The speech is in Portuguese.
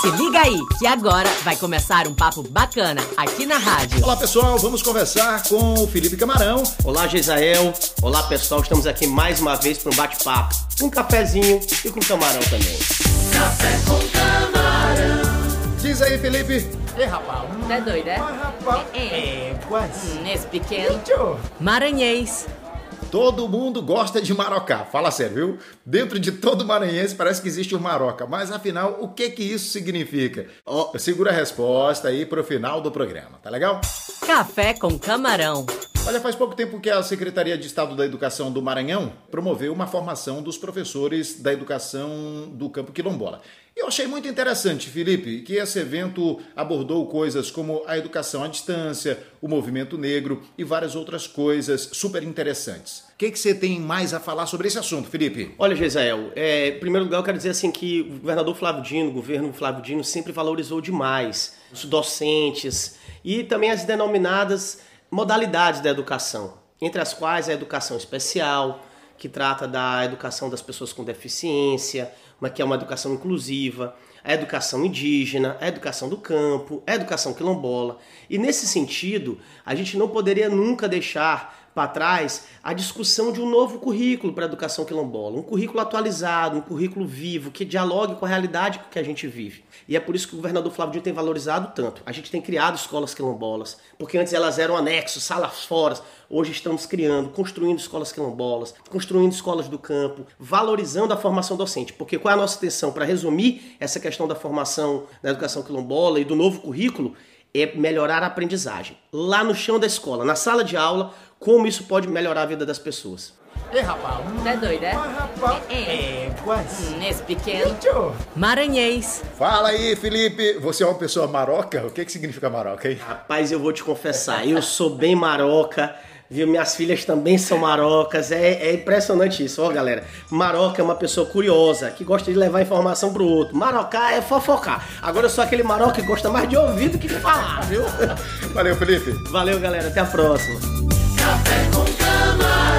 Se liga aí, que agora vai começar um papo bacana aqui na rádio. Olá pessoal, vamos conversar com o Felipe Camarão. Olá Gisael, olá pessoal, estamos aqui mais uma vez para um bate-papo, com um cafezinho e com camarão também. Café com camarão. Diz aí, Felipe. Ei, rapaz. Tá é doido, é? Mas, rapaz. É. É, quase. Nesse pequeno. Tchô. Maranhês. Todo mundo gosta de marocá. Fala sério, viu? Dentro de todo maranhense parece que existe o maroca. Mas afinal, o que que isso significa? Ó, segura a resposta aí pro final do programa, tá legal? Café com camarão. Olha, faz pouco tempo que a Secretaria de Estado da Educação do Maranhão promoveu uma formação dos professores da educação do campo quilombola. Eu achei muito interessante, Felipe, que esse evento abordou coisas como a educação à distância, o movimento negro e várias outras coisas super interessantes. O que, que você tem mais a falar sobre esse assunto, Felipe? Olha, Gisael, é, em primeiro lugar eu quero dizer assim que o governador Flávio Dino, o governo Flávio Dino sempre valorizou demais os docentes e também as denominadas modalidades da educação, entre as quais a educação especial, que trata da educação das pessoas com deficiência, mas que é uma educação inclusiva, a educação indígena, a educação do campo, a educação quilombola. E nesse sentido, a gente não poderia nunca deixar para trás a discussão de um novo currículo para a educação quilombola, um currículo atualizado, um currículo vivo, que dialogue com a realidade que a gente vive. E é por isso que o governador Flávio Dino tem valorizado tanto. A gente tem criado escolas quilombolas, porque antes elas eram anexos, salas fora. Hoje estamos criando, construindo escolas quilombolas, construindo escolas do campo, valorizando a formação docente. Porque qual é a nossa intenção? Para resumir essa questão da formação da educação quilombola e do novo currículo, é melhorar a aprendizagem. Lá no chão da escola, na sala de aula, como isso pode melhorar a vida das pessoas. Ei, rapaz. Tá é doido, é? Rapaz. É. É, quase. Nesse pequeno. Maranhês. Fala aí, Felipe. Você é uma pessoa maroca? O que, que significa maroca, hein? Rapaz, eu vou te confessar, eu sou bem maroca, viu? Minhas filhas também são marocas, é, é impressionante isso, ó galera. Maroca é uma pessoa curiosa, que gosta de levar informação pro outro. Marocar é fofocar. Agora eu sou aquele maroca que gosta mais de ouvir do que de falar, viu? Valeu, Felipe. Valeu, galera, até a próxima. Café com